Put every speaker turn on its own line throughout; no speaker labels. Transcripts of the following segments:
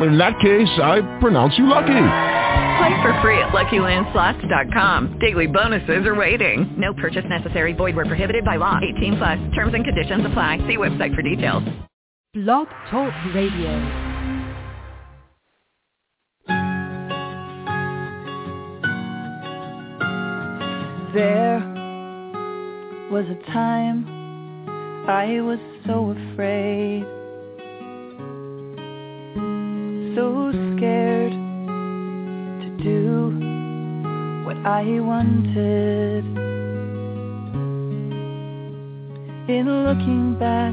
In that case, I pronounce you lucky.
Play for free at LuckyLandSlots.com. Daily bonuses are waiting. No purchase necessary. Void where prohibited by law. 18 plus. Terms and conditions apply. See website for details.
Blog Talk Radio.
There was a time I was so afraid, so scared to do what I wanted. In looking back,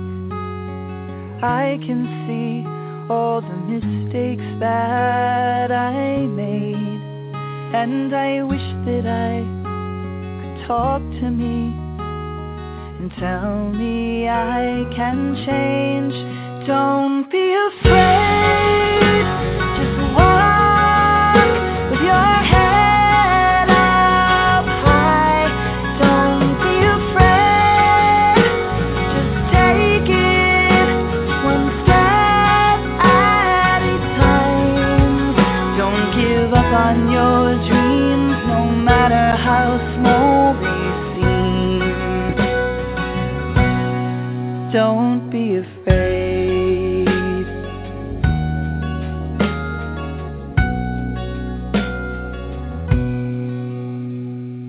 I can see all the mistakes that I made, and I wish that I could talk to me and tell me I can change. Don't be afraid.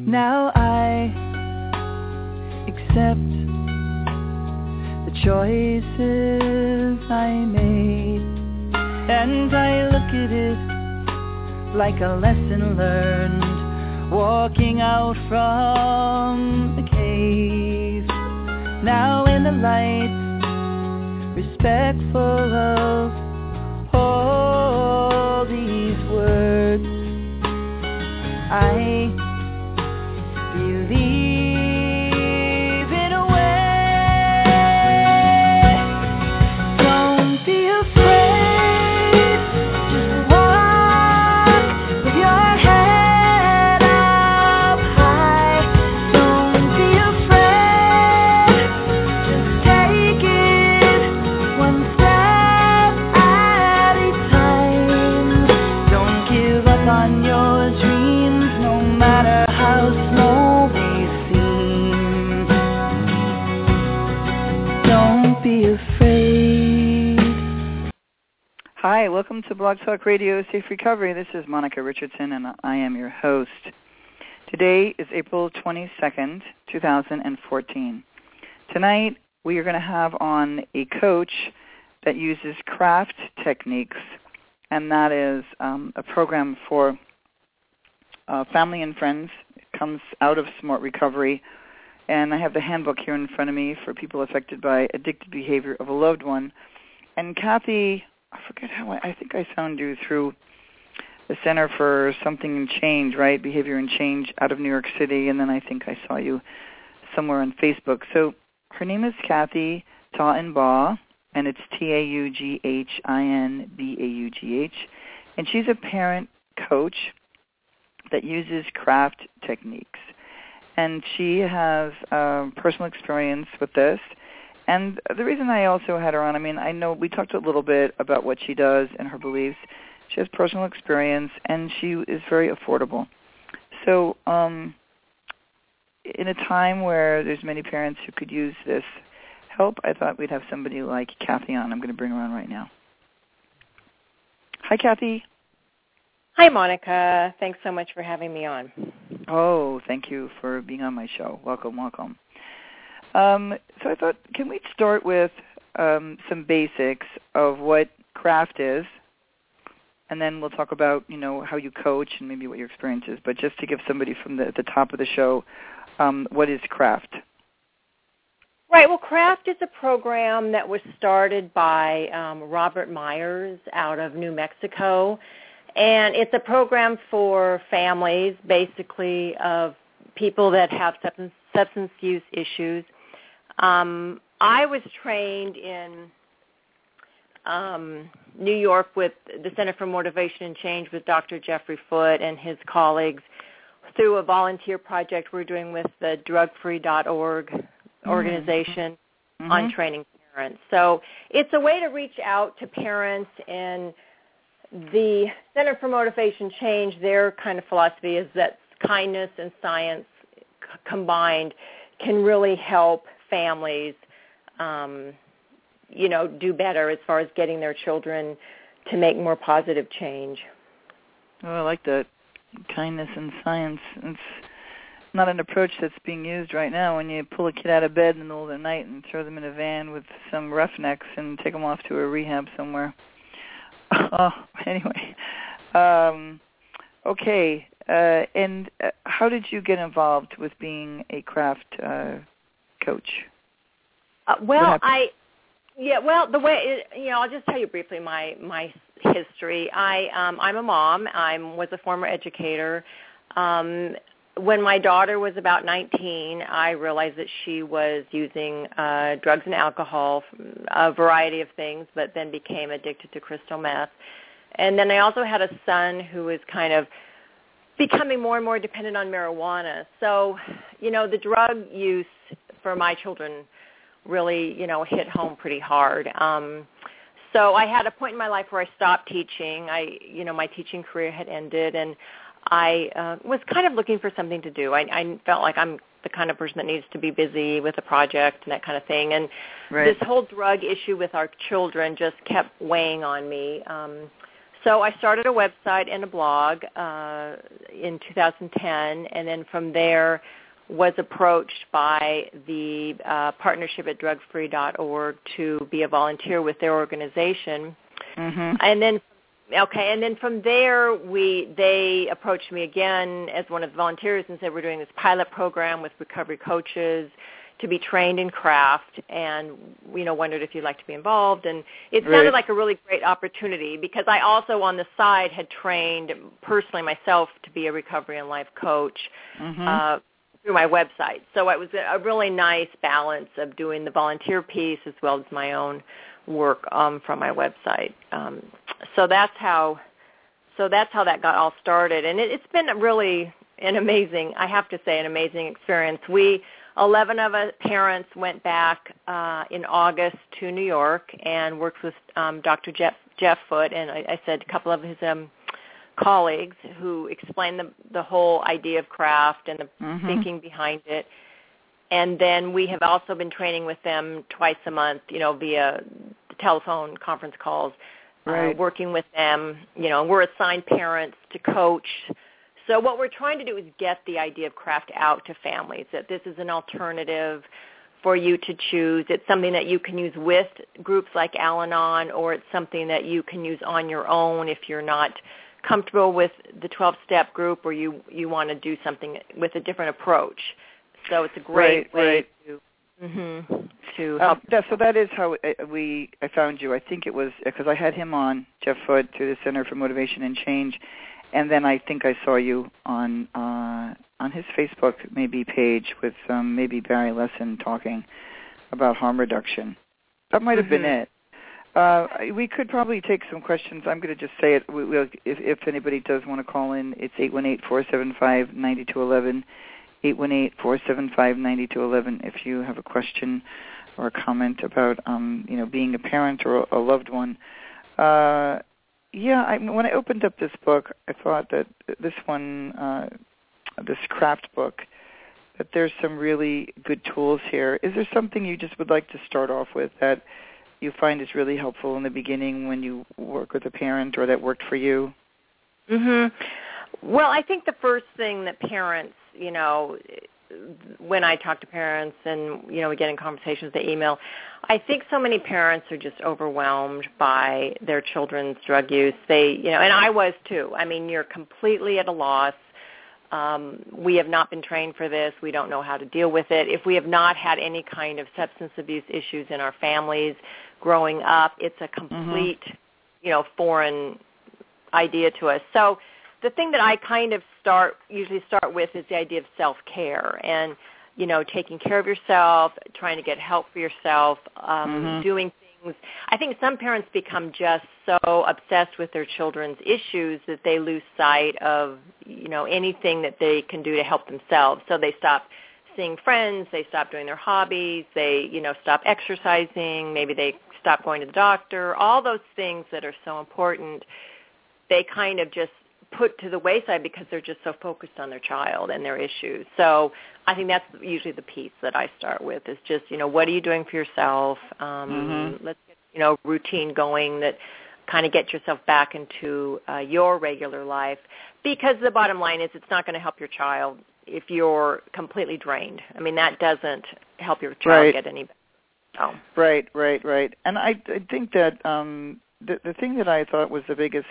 Now I accept the choices I made, and I look at it like a lesson learned, walking out from the cave. Now in the light, respectful of all these words, I
Hi, welcome to Blog Talk Radio Safe Recovery. This is Monica Richardson, and I am your host. Today is April 22nd, 2014. Tonight, we are going to have on a coach that uses craft techniques, and that is um, a program for uh, family and friends. It comes out of Smart Recovery, and I have the handbook here in front of me for people affected by addictive behavior of a loved one. And Kathy, I forget how I, I think I found you through the Center for Something and Change, right? Behavior and Change out of New York City, and then I think I saw you somewhere on Facebook. So her name is Kathy Taughinbaugh, and it's T-A-U-G-H-I-N-B-A-U-G-H, and she's a parent coach that uses craft techniques. And she has um, personal experience with this. And the reason I also had her on, I mean, I know we talked a little bit about what she does and her beliefs. She has personal experience, and she is very affordable. So um, in a time where there's many parents who could use this help, I thought we'd have somebody like Kathy on. I'm going to bring her on right now. Hi, Kathy.
Hi, Monica. Thanks so much for having me on.
Oh, thank you for being on my show. Welcome, welcome. Um, so I thought, can we start with um, some basics of what craft is, and then we'll talk about you know how you coach and maybe what your experience is. But just to give somebody from the, the top of the show, um, what is craft?
Right. Well, CRAFT is a program that was started by um, Robert Meyers out of New Mexico, and it's a program for families, basically of people that have substance substance use issues. Um, I was trained in um, New York with the Center for Motivation and Change with Dr. Jeffrey Foote and his colleagues through a volunteer project we're doing with the drugfree.org
Mm-hmm.
organization on training parents. So it's a way to reach out to parents and the Center for Motivation Change, their kind of philosophy is that kindness and science c- combined can really help families, um, you know, do better as far as getting their children to make more positive change.
Oh, I like that kindness and science. It's not an approach that's being used right now when you pull a kid out of bed in the middle of the night and throw them in a van with some roughnecks and take them off to a rehab somewhere. oh, anyway. Um, okay. Uh, and uh, how did you get involved with being a craft uh, coach?
Uh, well. I yeah, well, the way it, you know, I'll just tell you briefly my my history. I um I'm a mom. I was a former educator. Um when my daughter was about 19, I realized that she was using uh drugs and alcohol, a variety of things, but then became addicted to crystal meth. And then I also had a son who was kind of becoming more and more dependent on marijuana. So, you know, the drug use for my children really, you know, hit home pretty hard. Um so I had a point in my life where I stopped teaching. I, you know, my teaching career had ended and I uh, was kind of looking for something to do. I, I felt like I'm the kind of person that needs to be busy with a project and that kind of thing. And
Right.
this whole drug issue with our children just kept weighing on me. Um, so I started a website and a blog uh, in 2010, and then from there was approached by the uh, partnership at drugfree.org to be a volunteer with their organization.
Mhm.
And then okay, and then from there we they approached me again as one of the volunteers and said we're doing this pilot program with recovery coaches to be trained in craft and you know wondered if you'd like to be involved and it sounded
Right.
like a really great opportunity because I also on the side had trained personally myself to be a recovery and life coach
Mhm.
uh, through my website. So it was a really nice balance of doing the volunteer piece as well as my own work um, from my website. Um, so that's how so that's how that got all started, and it, it's been really an amazing, I have to say, an amazing experience. We 11 of us parents went back uh, in August to New York and worked with um, Dr. Jeff Jeff Foote, and I, I said a couple of his um, colleagues who explained the the whole idea of craft and the
Mhm.
thinking behind it. And then we have also been training with them twice a month, you know, via telephone conference calls, uh, working with them. You know, we're assigned parents to coach. So what we're trying to do is get the idea of craft out to families, that this is an alternative for you to choose. It's something that you can use with groups like Al-Anon, or it's something that you can use on your own if you're not comfortable with the 12-step group or you, you want to do something with a different approach. So it's a great
Right,
way
right.
to hmm to help.
Um, that, so that is how uh, we I found you. I think it was because I had him on Jeff Foote through the Center for Motivation and Change, and then I think I saw you on uh, on his Facebook maybe page with um, maybe Barry Lessin talking about harm reduction. That might have been
Mhm.
it. Uh, we could probably take some questions. I'm going to just say it. We, we'll, if, if anybody does want to call in, it's eight one eight four seven five ninety two eleven. 818-475-9211 if you have a question or a comment about um, you know being a parent or a loved one. Uh, yeah, I, when I opened up this book, I thought that this one, uh, this craft book, that there's some really good tools here. Is there something you just would like to start off with that you find is really helpful in the beginning when you work with a parent or that worked for you?
Mhm. Well, I think the first thing that parents, you know, when I talk to parents and you know we get in conversations, they email. I think so many parents are just overwhelmed by their children's drug use. They, you know, and I was too. I mean, you're completely at a loss. Um, we have not been trained for this. We don't know how to deal with it. If we have not had any kind of substance abuse issues in our families growing up, it's a complete, you know, foreign idea to us. So the thing that I kind of start usually start with is the idea of self-care and you know taking care of yourself, trying to get help for yourself, um,
Mhm.
doing things. I think some parents become just so obsessed with their children's issues that they lose sight of, you know, anything that they can do to help themselves. So they stop seeing friends, they stop doing their hobbies, they, you know, stop exercising, maybe they stop going to the doctor, all those things that are so important, they kind of just put to the wayside because they're just so focused on their child and their issues. So I think that's usually the piece that I start with is just, you know, what are you doing for yourself? Um,
Mhm.
Let's get, you know, routine going that kind of get yourself back into uh, your regular life because the bottom line is it's not going to help your child if you're completely drained. I mean, that doesn't help your child
Right.
get any better. Oh.
Right, right, right. And I, I think that um, the the thing that I thought was the biggest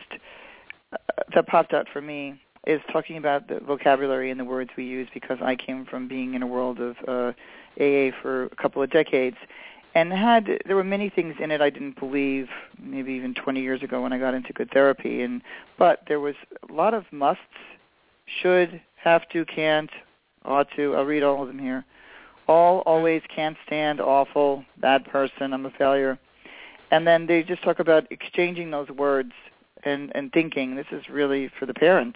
uh, that popped out for me is talking about the vocabulary and the words we use because I came from being in a world of uh, AA for a couple of decades and had there were many things in it I didn't believe maybe even 20 years ago when I got into good therapy and but there was a lot of musts should have to can't ought to I'll read all of them here all always can't stand awful bad person i'm a failure. And then they just talk about exchanging those words and and thinking this is really for the parent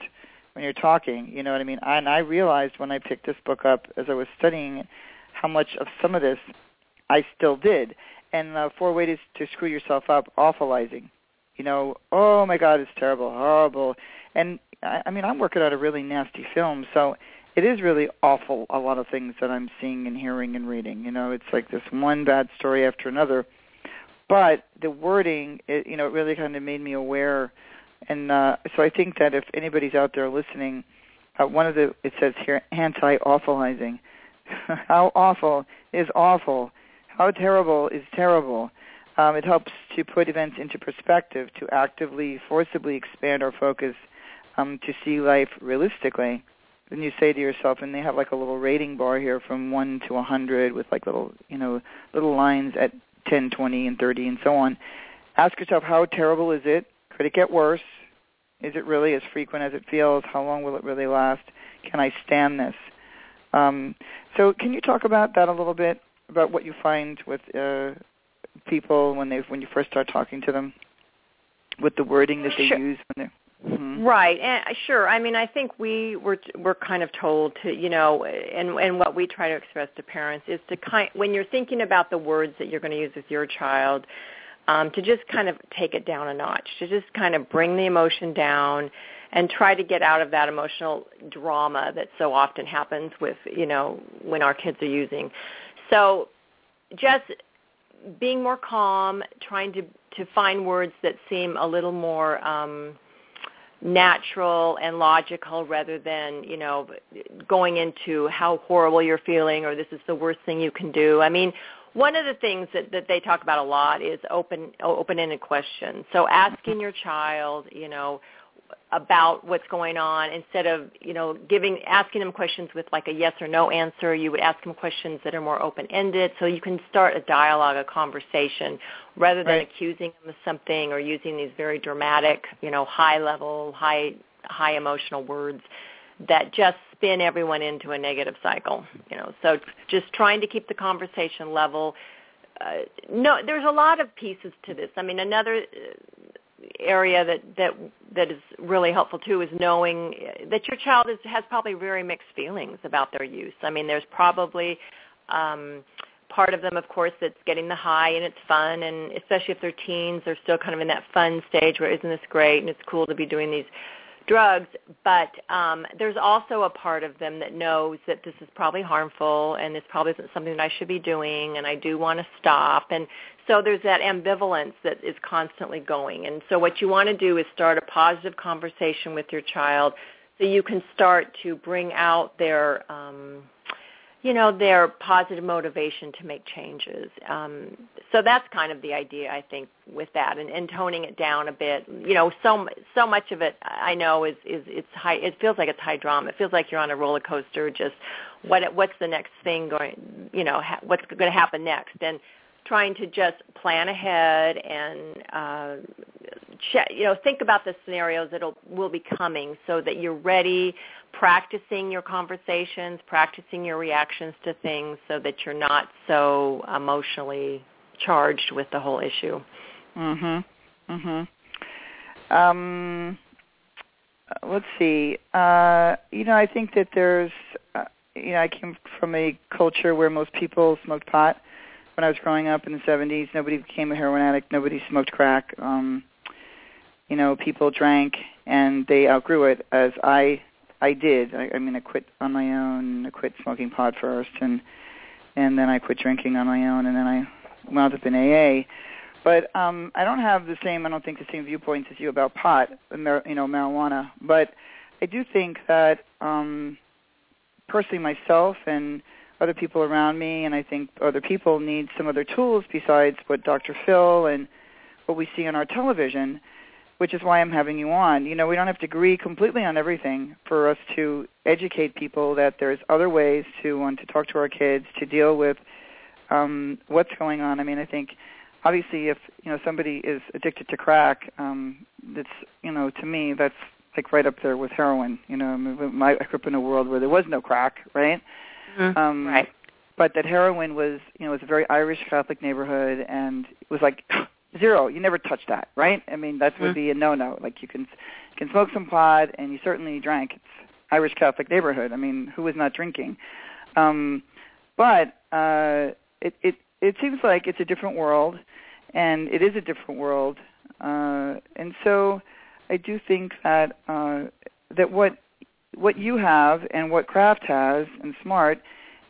when you're talking you know what i mean? And i realized when i picked this book up as i was studying it how much of some of this i still did. And uh, four ways to screw yourself up awfulizing. You know oh my god it's terrible horrible. And i, I mean i'm working on a really nasty film so it is really awful a lot of things that I'm seeing and hearing and reading. You know, it's like this one bad story after another. But the wording, it, you know, it really kind of made me aware. And uh, so I think that if anybody's out there listening, uh, one of the it says here anti-awfulizing. How awful is awful? How terrible is terrible? Um, it helps to put events into perspective, to actively, forcibly expand our focus, um, to see life realistically then you say to yourself, and they have like a little rating bar here from one to a hundred with like little, you know, little lines at ten, twenty, and thirty, and so on. Ask yourself, how terrible is it? Could it get worse? Is it really as frequent as it feels? How long will it really last? Can I stand this? Um, so, can you talk about that a little bit about what you find with uh, people when they when you first start talking to them, with the wording that they
Sure.
use when they Mhm.
Right, and uh, sure. I mean, I think we were we're kind of told to, you know, and and what we try to express to parents is to kind when you're thinking about the words that you're going to use with your child, um, to just kind of take it down a notch, to just kind of bring the emotion down, and try to get out of that emotional drama that so often happens with, you know, when our kids are using. So, just being more calm, trying to to find words that seem a little more. Um, natural and logical rather than you know going into how horrible you're feeling or this is the worst thing you can do. I mean one of the things that, that they talk about a lot is open open-ended questions. So asking your child you know about what's going on instead of you know giving asking them questions with like a yes or no answer you would ask them questions that are more open ended so you can start a dialogue a conversation rather than
Right.
accusing them of something or using these very dramatic you know high level high high emotional words that just spin everyone into a negative cycle you know. So just trying to keep the conversation level uh, no there's a lot of pieces to this. I mean another area that that that is really helpful too is knowing that your child is, has probably very mixed feelings about their use. I mean, there's probably um, part of them, of course, that's getting the high and it's fun, and especially if they're teens, they're still kind of in that fun stage where isn't this great and it's cool to be doing these drugs. But um, there's also a part of them that knows that this is probably harmful and this probably isn't something that I should be doing, and I do want to stop. And so there's that ambivalence that is constantly going. And so what you want to do is start a positive conversation with your child so you can start to bring out their um you know their positive motivation to make changes. Um so that's kind of the idea i think with that and, and toning it down a bit. You know so so much of it i know is is it's high it feels like it's high drama. It feels like you're on a roller coaster just what what's the next thing going you know ha- what's going to happen next? And trying to just plan ahead and uh, check, you know think about the scenarios that will be coming so that you're ready practicing your conversations practicing your reactions to things so that you're not so emotionally charged with the whole issue.
Mhm. Mhm. Um let's see. Uh you know, I think that there's uh, you know, I came from a culture where most people smoked pot when I was growing up in the 70s. Nobody became a heroin addict, nobody smoked crack. Um you know, people drank and they outgrew it as I I did. I, I mean, I quit on my own. I quit smoking pot first, and and then I quit drinking on my own, and then I wound up in AA. But um, I don't have the same. I don't think the same viewpoints as you about pot, you know, marijuana. But I do think that um, personally, myself and other people around me, and I think other people need some other tools besides what Dr. Phil and what we see on our television which is why I'm having you on. You know, we don't have to agree completely on everything for us to educate people that there's other ways to want to talk to our kids to deal with um, what's going on. I mean, I think obviously if you know somebody is addicted to crack, um, that's you know to me that's like right up there with heroin. You know, I, mean, my, I grew up in a world where there was no crack, right?
Mm-hmm.
Um,
right.
But that heroin was, you know, it was a very Irish Catholic neighborhood, and it was like zero. You never touch that, right? I mean, that would
Mm.
be a no-no. Like you can you can smoke some pot, and you certainly drank. It's Irish Catholic neighborhood. I mean, who is not drinking? Um, but uh, it it it seems like it's a different world, and it is a different world. Uh, and so, I do think that uh, that what what you have and what CRAFT has and Smart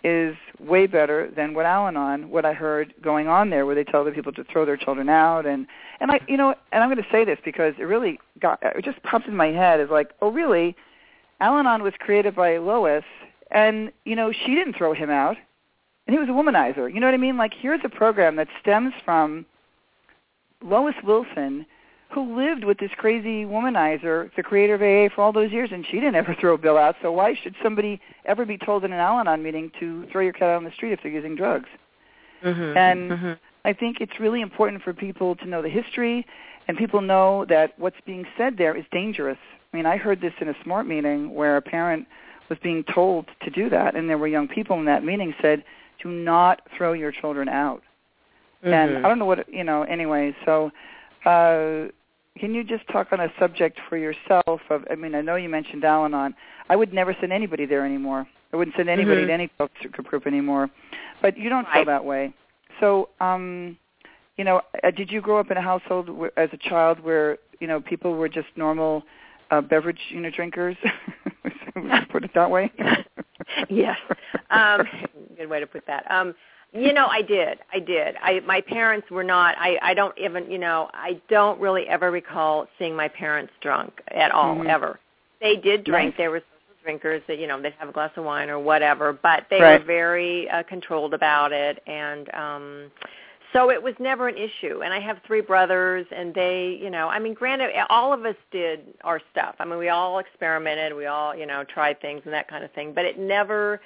is way better than what Al-Anon, what I heard going on there, where they tell the people to throw their children out, and and I, you know, and I'm going to say this because it really got, it just popped in my head is like, oh really? Al-Anon was created by Lois, and you know, she didn't throw him out, and he was a womanizer. You know what I mean? Like, here's a program that stems from Lois Wilson, who lived with this crazy womanizer, the creator of AA, for all those years, and she didn't ever throw a Bill out. So why should somebody ever be told in an Al-Anon meeting to throw your cat out on the street if they're using drugs?
Mm-hmm.
And
mm-hmm.
I think it's really important for people to know the history, and people know that what's being said there is dangerous. I mean, I heard this in a SMART meeting where a parent was being told to do that, and there were young people in that meeting said, "Do not throw your children out."
Mm-hmm.
And I don't know what you know. Anyway, so uh, can you just talk on a subject for yourself? Of I mean, I know you mentioned Al-Anon. I would never send anybody there anymore. I wouldn't send anybody
Mhm.
to any focus group anymore. But you don't feel
Right.
that way. So, um, you know, uh, did you grow up in a household where, as a child where you know people were just normal uh, beverage you know drinkers? Put it that way.
yes. Um, good way to put that. Um, you know, I did. I did. I my parents were not. I I don't even. You know, I don't really ever recall seeing my parents drunk at all
Mhm.
ever. They did drink. They were social drinkers. That you know, they'd have a glass of wine or whatever. But they
Right.
were very uh, controlled about it, and um so it was never an issue. And I have three brothers, and they, you know, I mean, granted, all of us did our stuff. I mean, we all experimented, we all, you know, tried things and that kind of thing. But it never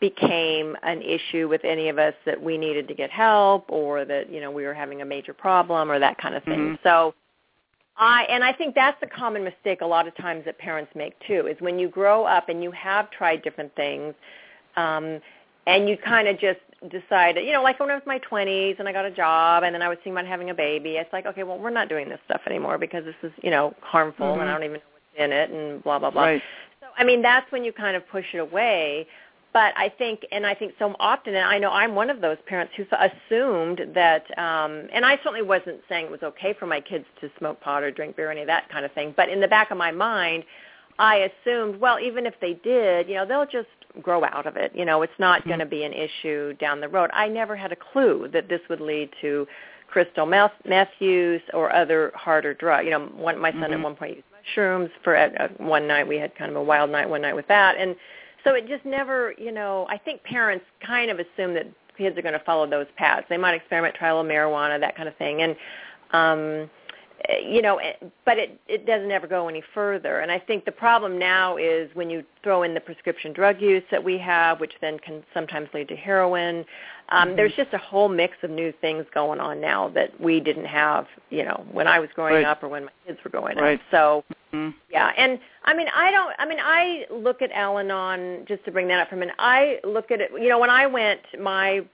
became an issue with any of us that we needed to get help or that, you know, we were having a major problem or that kind of thing.
Mhm.
So I and I think that's the common mistake a lot of times that parents make too is when you grow up and you have tried different things um and you kind of just decide, you know, like when I was in my 20s and I got a job and then I was thinking about having a baby, it's like, okay, well, we're not doing this stuff anymore because this is, you know, harmful
Mhm.
and I don't even know what's in it and blah, blah, blah.
Right.
So, I mean, that's when you kind of push it away. But I think, and I think so often, and I know I'm one of those parents who assumed that, um, and I certainly wasn't saying it was okay for my kids to smoke pot or drink beer or any of that kind of thing. But in the back of my mind, I assumed, well, even if they did, you know, they'll just grow out of it. You know, it's not
Mhm.
going to be an issue down the road. I never had a clue that this would lead to crystal meth, meth use or other harder drug. You know, one, my son
Mhm.
at one point used mushrooms for uh, one night. We had kind of a wild night one night with that, and so it just never. You know, I think parents kind of assume that kids are going to follow those paths. They might experiment, try a little marijuana, that kind of thing, and um you know it- but it it doesn't ever go any further and i think the problem now is when you throw in the prescription drug use that we have which then can sometimes lead to heroin um
Mhm.
there's just a whole mix of new things going on now that we didn't have you know when i was growing
Right.
up or when my kids were growing
Right.
up so
Mm.
Yeah, and I mean, I don't. I mean, I look at Al-Anon just to bring that up for a minute. I look at it. You know, when I went, my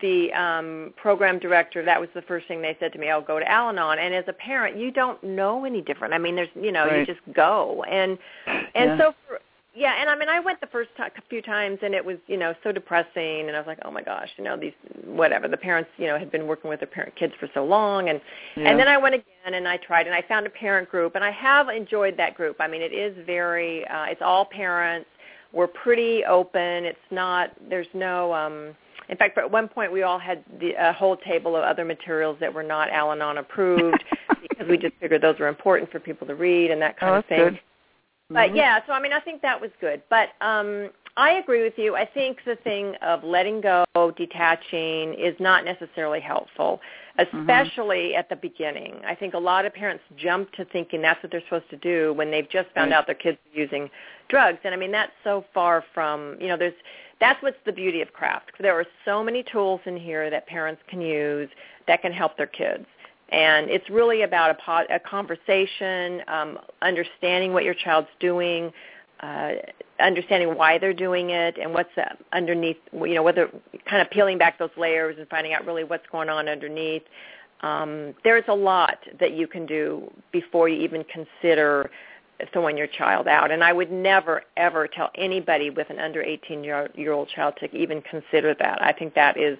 the um program director that was the first thing they said to me i'll go to al-anon and as a parent you don't know any different i mean there's you know
Right.
you just go and and
Yeah.
so for yeah and i mean i went the first ti few times and it was you know so depressing and i was like oh my gosh you know these whatever the parents you know had been working with their parent kids for so long and
Yeah.
and then i went again and i tried and i found a parent group and i have enjoyed that group i mean it is very uh it's all parents we're pretty open it's not there's no um in fact, at one point we all had the, a whole table of other materials that were not Al-Anon approved because we just figured those were important for people to read and that kind
oh,
of thing.
good.
But
Mhm.
yeah, so I mean, I think that was good. But um, I agree with you. I think the thing of letting go, detaching, is not necessarily helpful, especially at the beginning. I think a lot of parents jump to thinking that's what they're supposed to do when they've just found
Right.
out their kids are using drugs. And I mean, that's so far from you know. There's that's what's the beauty of craft. There are so many tools in here that parents can use that can help their kids. And it's really about a, po- a conversation, um, understanding what your child's doing, uh, understanding why they're doing it, and what's uh, underneath. You know, whether kind of peeling back those layers and finding out really what's going on underneath. Um, there's a lot that you can do before you even consider throwing your child out. And I would never, ever tell anybody with an under 18 year, year old child to even consider that. I think that is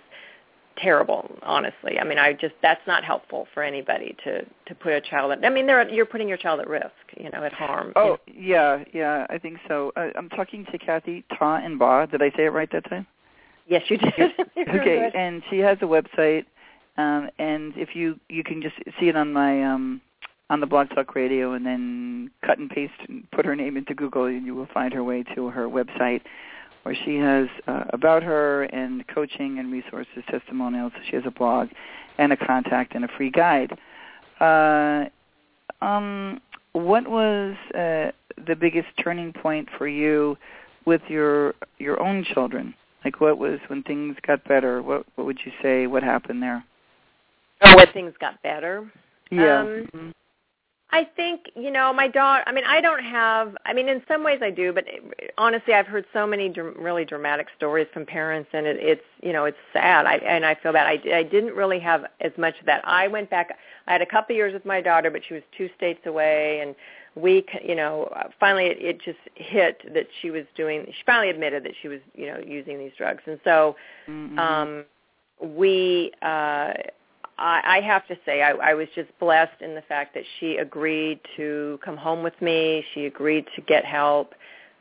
terrible, honestly. I mean, I just that's not helpful for anybody to to put a child at. I mean, they're you're putting your child at risk, you know, at harm.
Oh, yeah, yeah, I think so. Uh, I'm talking to Kathy Taughinbaugh. Did I say it right that time?
yes, you did.
Okay, and she has a website, um, and if you you can just see it on my um, on the Blog Talk Radio, and then cut and paste and put her name into Google, and you will find her way to her website, where she has uh, about her and coaching and resources, testimonials. She has a blog, and a contact and a free guide. Uh, um, what was uh, the biggest turning point for you with your your own children? Like, what was when things got better? What what would you say? What happened there?
Oh, when things got better.
Yeah.
Um,
Mhm.
I think you know my daughter. I mean, I don't have. I mean, in some ways I do, but honestly, I've heard so many dr- really dramatic stories from parents, and it, it's you know it's sad. I and I feel bad. I I didn't really have as much of that. I went back. I had a couple of years with my daughter, but she was two states away, and we you know finally it, it just hit that she was doing. She finally admitted that she was you know using these drugs, and so
Mhm.
um we uh I, I have to say I, I was just blessed in the fact that she agreed to come home with me. She agreed to get help.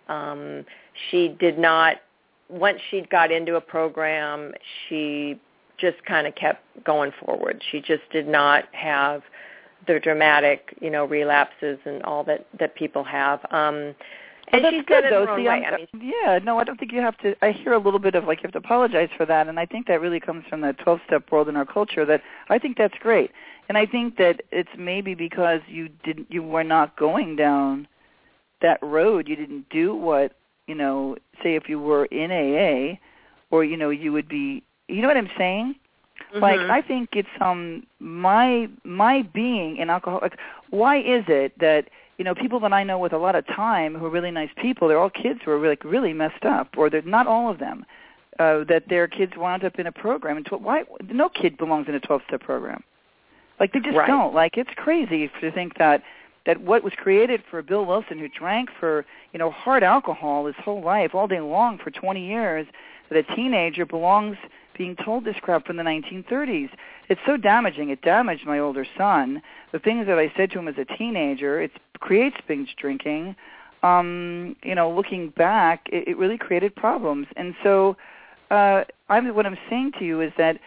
Um, she did not. Once she got into a program, she just kind of kept going forward. She just did not have the dramatic, you know, relapses and all that that people have. Um, and
Well,
she's
good,
done it
though.
her own
See,
way. I mean,
yeah, no, I don't think you have to. I hear a little bit of like you have to apologize for that, and I think that really comes from the 12-step world in our culture. That I think that's great, and I think that it's maybe because you didn't, you were not going down that road. You didn't do what you know. Say if you were in AA, or you know, you would be. You know what I'm saying? Like
mhm.
I think it's um my my being an alcoholic. Why is it that you know people that I know with a lot of time who are really nice people, they're all kids who are like really messed up, or they're not all of them. Uh, that their kids wound up in a program. And tw- why no kid belongs in a 12-step program? Like they just
Right.
don't. Like it's crazy to think that that what was created for Bill Wilson, who drank for you know hard alcohol his whole life, all day long for 20 years, that a teenager belongs being told this crap from the 1930s. It's so damaging. It damaged my older son. The things that I said to him as a teenager, it creates binge drinking. Um, you know, looking back, it, it really created problems. And so, uh, I'm what I'm saying to you is that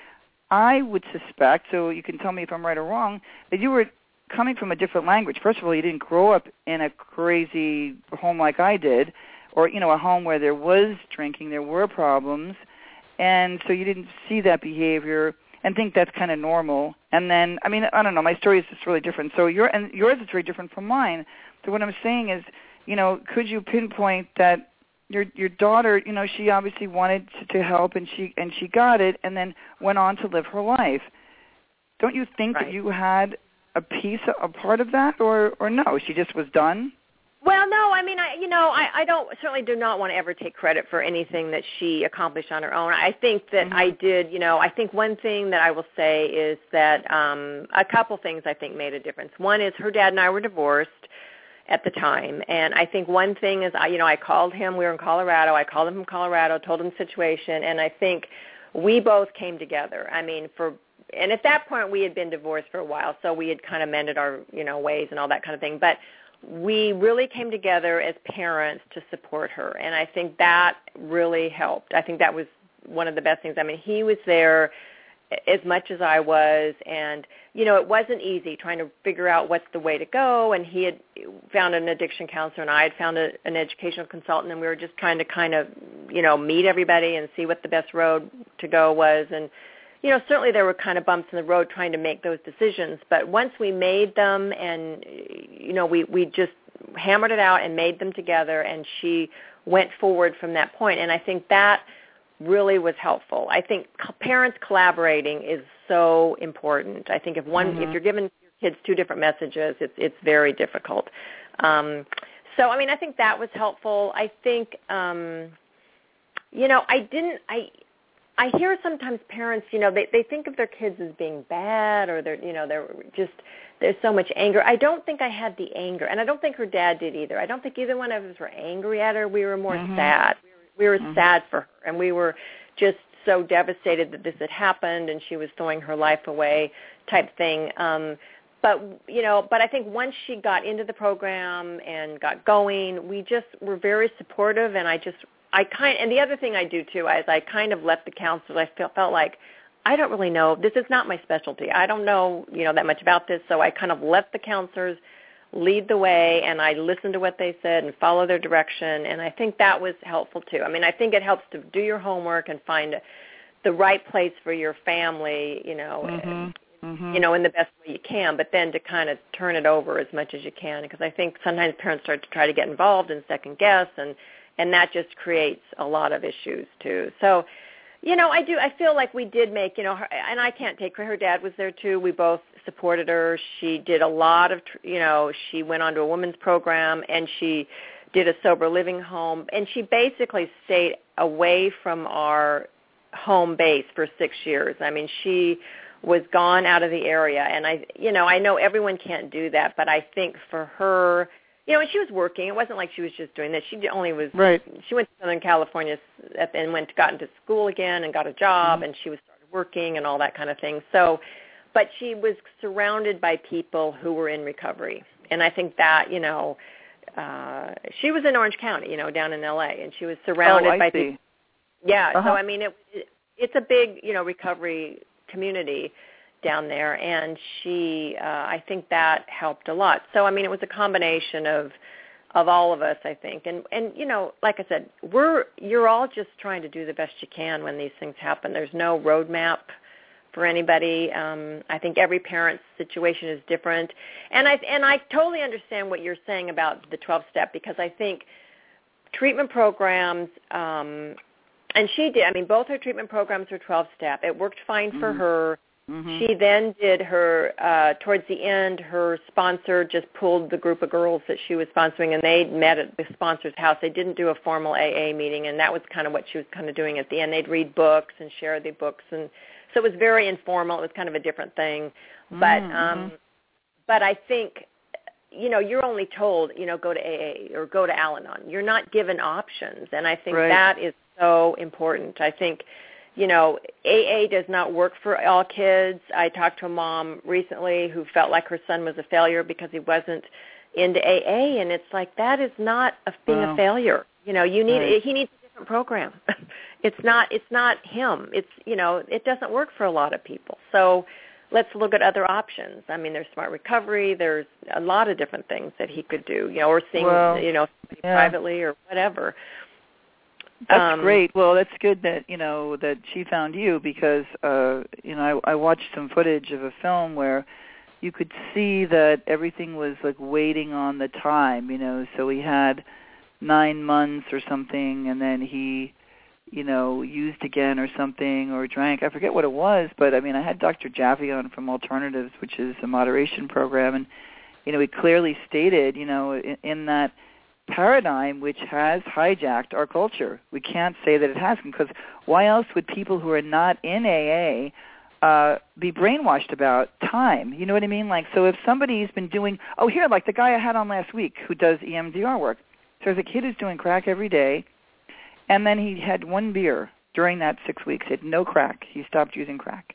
I would suspect, so you can tell me if I'm right or wrong, that you were coming from a different language. First of all, you didn't grow up in a crazy home like I did, or you know, a home where there was drinking, there were problems, and so you didn't see that behavior and think that's kind of normal. And then, I mean, I don't know, my story is just really different. So your and yours is very different from mine. So what I'm saying is, you know, could you pinpoint that your your daughter, you know, she obviously wanted to, to help and she and she got it and then went on to live her life. Don't you think
Right.
that you had a piece, a part of that, or or no? She just was done.
Well, no, I mean, I you know, I I don't certainly do not want to ever take credit for anything that she accomplished on her own. I think that
Mhm.
I did, you know, I think one thing that I will say is that um a couple things I think made a difference. One is her dad and I were divorced at the time, and I think one thing is I you know, I called him, we were in Colorado. I called him from Colorado, told him the situation, and I think we both came together. I mean, for and at that point we had been divorced for a while, so we had kind of mended our, you know, ways and all that kind of thing. But we really came together as parents to support her and i think that really helped. I think that was one of the best things. I mean he was there as much as i was and you know it wasn't easy trying to figure out what's the way to go and he had found an addiction counselor and i had found a, an educational consultant and we were just trying to kind of you know meet everybody and see what the best road to go was and you know, certainly there were kind of bumps in the road trying to make those decisions, but once we made them and you know, we we just hammered it out and made them together and she went forward from that point. and I think that really was helpful. I think parents collaborating is so important. I think if one
Mhm.
if you're giving your kids two different messages, it's it's very difficult. Um so I mean, I think that was helpful. I think um you know, I didn't I I hear sometimes parents, you know, they they think of their kids as being bad or they're, you know, they're just there's so much anger. I don't think I had the anger, and I don't think her dad did either. I don't think either one of us were angry at her. We were more
Mhm.
sad. We were, we were sad for her, and we were just so devastated that this had happened, and she was throwing her life away, type thing. Um, but you know, but I think once she got into the program and got going, we just were very supportive, and I just I kind and the other thing I do too is I kind of let the counselors. I felt felt like I don't really know. This is not my specialty. I don't know you know that much about this, so I kind of let the counselors lead the way, and I listened to what they said and follow their direction, and I think that was helpful too. I mean, I think it helps to do your homework and find the right place for your family. You know.
Mhm. Mhm.
You know, in the best way you can, but then to kind of turn it over as much as you can, because I think sometimes parents start to try to get involved and second guess, and and that just creates a lot of issues too. So, you know, I do. I feel like we did make, you know, her, and I can't take her. Her dad was there too. We both supported her. She did a lot of, you know, she went on to a women's program and she did a sober living home, and she basically stayed away from our home base for six years. I mean, she was gone out of the area, and I, you know, I know everyone can't do that, but I think for her you know, and she was working. It wasn't like she was just doing this. She only was
Right.
She went to Southern California and went got into school again and got a job,
Mm-hmm.
and she was started working and all that kind of thing. So, but she was surrounded by people who were in recovery, and I think that you know, uh she was in Orange County, you know, down in L.A., and she was surrounded
oh, I
by
see.
people. Yeah.
Uh-huh.
So I mean, it, it it's a big you know recovery community down there and she uh I think that helped a lot. So I mean it was a combination of of all of us I think. And and you know, like I said, we're you're all just trying to do the best you can when these things happen. There's no roadmap for anybody. Um I think every parent's situation is different. And I and I totally understand what you're saying about the 12 step because I think treatment programs um and she did I mean both her treatment programs were 12 step. It worked fine for
Mhm.
her.
Mhm.
She then did her uh towards the end her sponsor just pulled the group of girls that she was sponsoring and they met at the sponsor's house. They didn't do a formal AA meeting and that was kind of what she was kind of doing at the end. They'd read books and share the books and so it was very informal. It was kind of a different thing. But
Mhm,
um but I think you know, you're only told, you know, go to AA or go to Al-Anon. You're not given options and I think
Right.
that is so important. I think you know, AA does not work for all kids. I talked to a mom recently who felt like her son was a failure because he wasn't into AA, and it's like that is not a, being
Wow.
a failure. You know, you need
Right.
he needs a different program. it's not it's not him. It's you know it doesn't work for a lot of people. So let's look at other options. I mean, there's smart recovery. There's a lot of different things that he could do. You know, or seeing
Well,
you know
yeah.
privately or whatever.
That's
Um,
great. Well, that's good that you know that she found you because uh you know I, I watched some footage of a film where you could see that everything was like waiting on the time. You know, so he had nine months or something, and then he you know, used again or something or drank. I forget what it was, but I mean, I had Dr. Jaffe on from Alternatives, which is a moderation program, and you know, he clearly stated, you know, in, in that paradigm which has hijacked our culture. We can't say that it hasn't because why else would people who are not in AA uh be brainwashed about time? You know what i mean? Like so if somebody's been doing oh here like the guy i had on last week who does emdr work. So there's a kid who's doing crack every day and then he had one beer during that six weeks. He had no crack. He stopped using crack.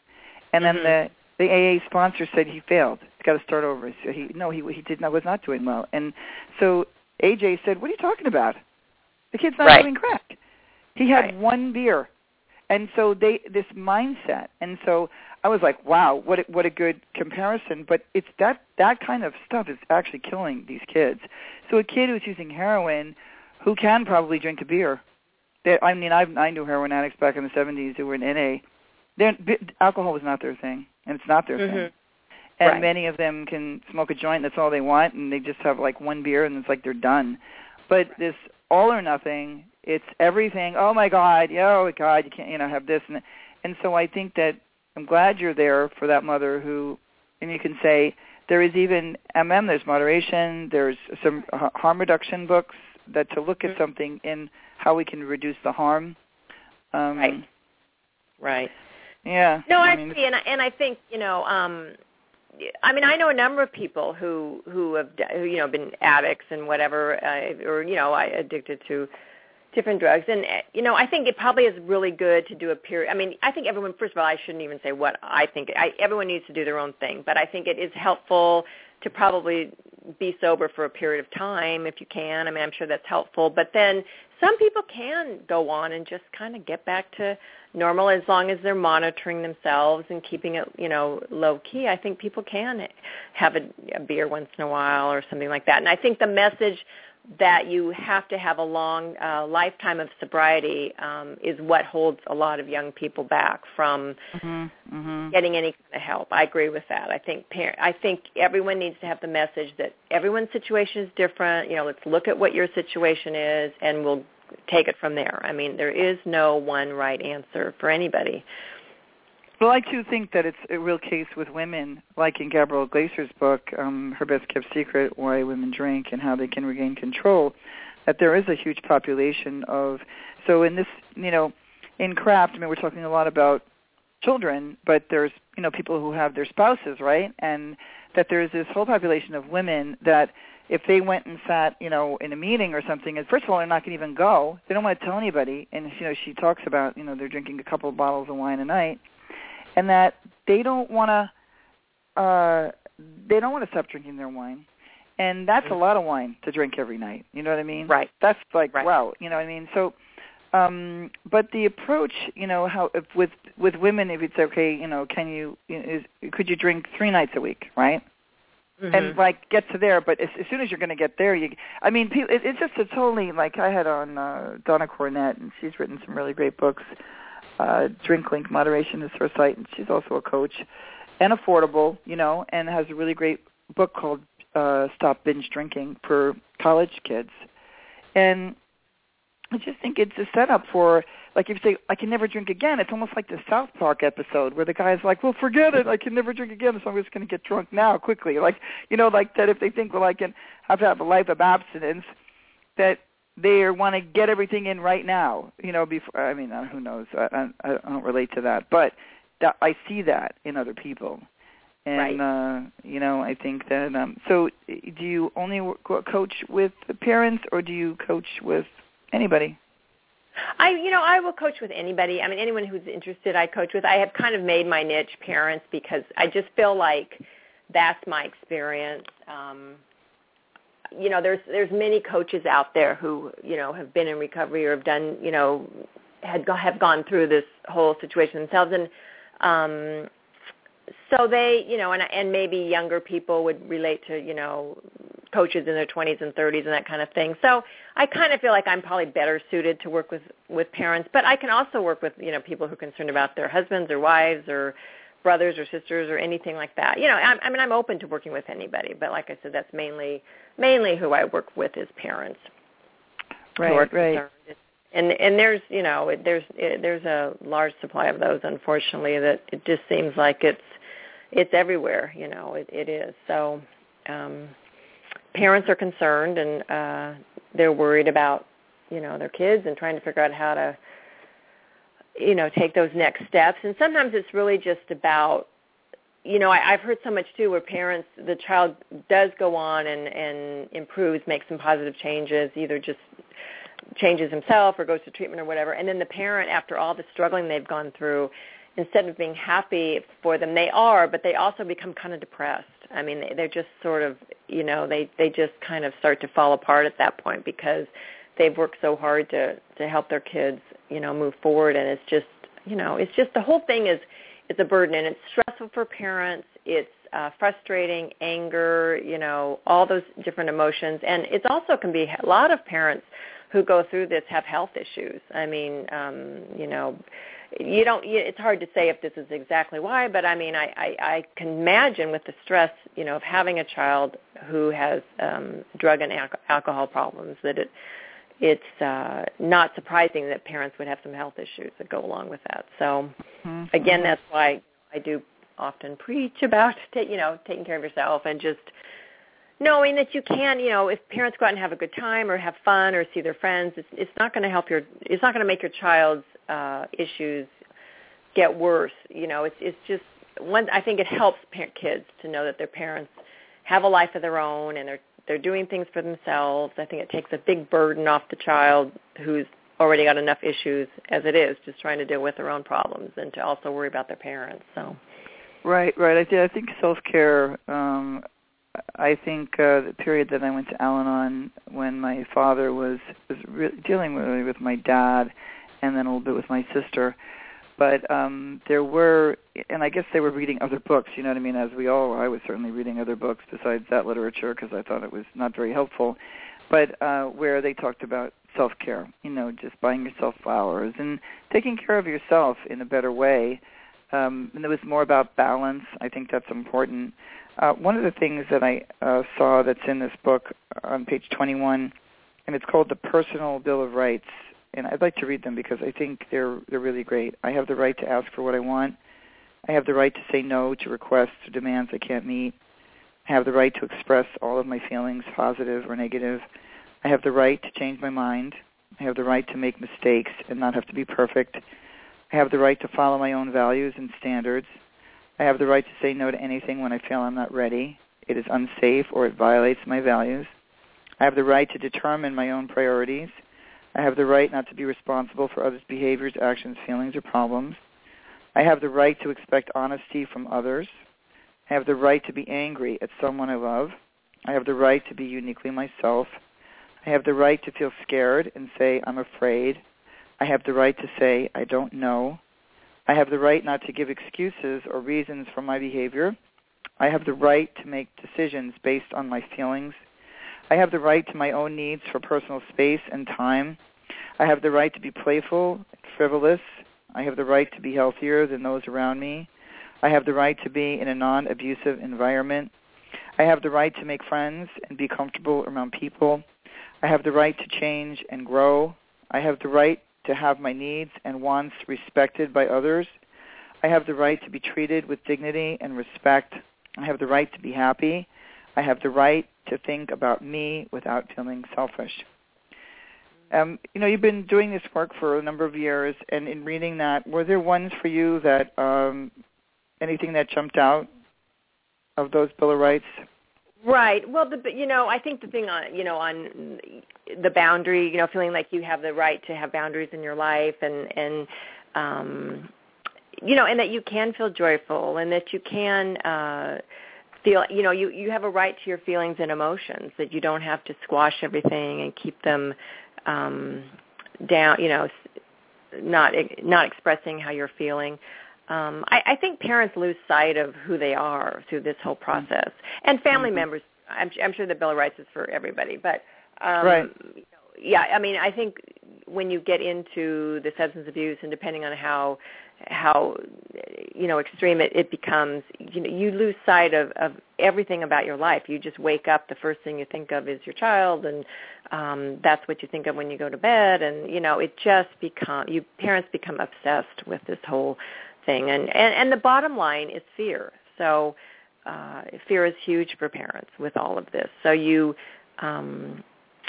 And then
Mhm.
the the aa sponsor said he failed. He's got to start over. So he no he he did not was not doing well. And so aj said what are you talking about? The kid's not
Right.
doing crack. He had
Right.
one beer. And so they this mindset. And so i was like wow what a, what a good comparison. But it's that that kind of stuff is actually killing these kids. So a kid who's using heroin who can probably drink a beer they, i mean i i knew heroin addicts back in the 70s who were in na They're, bi- alcohol was not their thing and it's not their thing.
Mhm.
And
Right.
many of them can smoke a joint that's all they want and they just have like one beer and it's like they're done but this all or nothing it's everything oh my god yeah, oh my god you can't you know have this and and so i think that i'm glad you're there for that mother who and you can say there is even mm there's moderation there's some harm reduction books that to look at
Mhm.
something in how we can reduce the harm um
Right. Right.
yeah
No, I,
mean,
see, and I, and I think you know, um, I mean, I know a number of people who who have who, you know been addicts and whatever, uh, or you know, I addicted to different drugs, and uh, you know, I think it probably is really good to do a period. I mean, I think everyone. First of all, I shouldn't even say what I think. I, everyone needs to do their own thing, but I think it is helpful to probably be sober for a period of time if you can. I mean, I'm sure that's helpful, but then some people can go on and just kind of get back to normal as long as they're monitoring themselves and keeping it, you know, low key. I think people can have a, a beer once in a while or something like that. And I think the message that you have to have a long uh, lifetime of sobriety um, is what holds a lot of young people back from
mhm, mhm.
getting any kind of help. I agree with that. I think par- I think everyone needs to have the message that everyone's situation is different. You know, let's look at what your situation is, and we'll take it from there. I mean, there is no one right answer for anybody.
Well, I too think that it's a real case with women, like in Gabrielle Glaser's book, um, Her Best Kept Secret, Why Women Drink and How They Can Regain Control, that there is a huge population of, so in this, you know, in CRAFT, I mean, we're talking a lot about children, but there's, you know, people who have their spouses, right? And that there's this whole population of women that if they went and sat, you know, in a meeting or something, and first of all, they're not going to even go. They don't want to tell anybody. And, you know, she talks about, you know, they're drinking a couple of bottles of wine a night and that they don't want to uh they don't want to stop drinking their wine and that's a lot of wine to drink every night you know what i mean
Right.
that's like
Right.
wow you know what i mean so um but the approach you know how if with with women if it's okay you know can you is could you drink three nights a week right and
Mhm.
like get to there but as, as soon as you're going to get there you i mean pe- it, it's just a totally like i had on uh donna cornett and she's written some really great books. Uh drink link moderation is her site and she's also a coach. And affordable you know and has a really great book called uh stop binge drinking for college kids. And i just think it's a setup for like if you say i can never drink again it's almost like the south park episode where the guy's like well forget it. I can never drink again. So i'm just going to get drunk now quickly. Like you know like that if they think well i can have to have a life of abstinence that they want to get everything in right now you know before i mean uh, who knows? I i, I don't relate to that. But that i see that in other people. And uh you know i think that um so do you only work, coach with the parents or do you coach with anybody
I, you know, I will coach with anybody. I mean, anyone who's interested, I coach with. I have kind of made my niche parents because I just feel like that's my experience. Um, you know, there's there's many coaches out there who you know have been in recovery or have done you know had have gone through this whole situation themselves, and um, so they you know and and maybe younger people would relate to you know coaches in their 20s and 30s and that kind of thing. So I kind of feel like I'm probably better suited to work with with parents, but I can also work with you know people who are concerned about their husbands or wives or brothers or sisters or anything like that. You know, I, I mean, I'm open to working with anybody, but like I said, that's mainly mainly who I work with is parents.
right right
and and there's you know there's there's a large supply of those unfortunately that it just seems like it's it's everywhere you know it, it is so um parents are concerned and uh they're worried about you know their kids and trying to figure out how to you know take those next steps. And sometimes it's really just about you know I, i've heard so much too where parents the child does go on and and improves makes some positive changes either just changes himself or goes to treatment or whatever. And then the parent after all the struggling they've gone through instead of being happy for them they are but they also become kind of depressed. I mean they, they're just sort of you know they they just kind of start to fall apart at that point because they've worked so hard to to help their kids you know move forward. And it's just you know it's just the whole thing is it's a burden. And it's stressful for parents. It's uh, frustrating anger you know all those different emotions. And it's also can be a lot of parents who go through this have health issues. I mean um you know you don't it's hard to say if this is exactly why but i mean i i, I can imagine with the stress you know of having a child who has um drug and al- alcohol problems that it it's uh, not surprising that parents would have some health issues that go along with that. So mm-hmm. again, that's why I do often preach about you know taking care of yourself and just knowing that you can you know if parents go out and have a good time or have fun or see their friends it's it's not going to help your it's not going to make your child's uh issues get worse you know it's it's just one i think it helps parent kids to know that their parents have a life of their own and they're they're doing things for themselves. I think it takes a big burden off the child who's already got enough issues as it is, just trying to deal with their own problems and to also worry about their parents. So.
Right, right. I, I think self care. Um, I think uh, the period that I went to Al-Anon when my father was was re- dealing really with my dad, and then a little bit with my sister. But um there were and i guess they were reading other books you know what i mean as we all i was certainly reading other books besides that literature because i thought it was not very helpful. But uh where they talked about self care you know just buying yourself flowers and taking care of yourself in a better way. Um and it was more about balance. I think that's important uh one of the things that i uh saw that's in this book on page 21 and it's called the personal bill of rights and I'd like to read them because I think they're they're really great. I have the right to ask for what I want. I have the right to say no to requests or demands I can't meet. I have the right to express all of my feelings, positive or negative. I have the right to change my mind. I have the right to make mistakes and not have to be perfect. I have the right to follow my own values and standards. I have the right to say no to anything when I feel I'm not ready, it is unsafe, or it violates my values. I have the right to determine my own priorities. I have the right not to be responsible for others' behaviors, actions, feelings, or problems. I have the right to expect honesty from others. I have the right to be angry at someone I love. I have the right to be uniquely myself. I have the right to feel scared and say, I'm afraid. I have the right to say, I don't know. I have the right not to give excuses or reasons for my behavior. I have the right to make decisions based on my feelings I have the right to my own needs for personal space and time. I have the right to be playful, and frivolous. I have the right to be healthier than those around me. I have the right to be in a non-abusive environment. I have the right to make friends and be comfortable around people. I have the right to change and grow. I have the right to have my needs and wants respected by others. I have the right to be treated with dignity and respect. I have the right to be happy. I have the right to think about me without feeling selfish. Um, you know, you've been doing this work for a number of years, and in reading that, were there ones for you that um, anything that jumped out of those Bill of Rights?
Right. Well, the, you know, I think the thing on you know on the boundary, you know, feeling like you have the right to have boundaries in your life, and and um, you know, and that you can feel joyful, and that you can. Uh, feel you know you you have a right to your feelings and emotions that you don't have to squash everything and keep them um down you know not not expressing how you're feeling um i i think parents lose sight of who they are through this whole process and family mm-hmm. members i'm i'm sure the bill of rights is for everybody but um
right.
yeah i mean i think when you get into the substance abuse and depending on how how you know extreme it, it becomes you know you lose sight of of everything about your life. You just wake up the first thing you think of is your child and um that's what you think of when you go to bed. And you know it just become you parents become obsessed with this whole thing. And and, and the bottom line is fear. So uh fear is huge for parents with all of this. So you um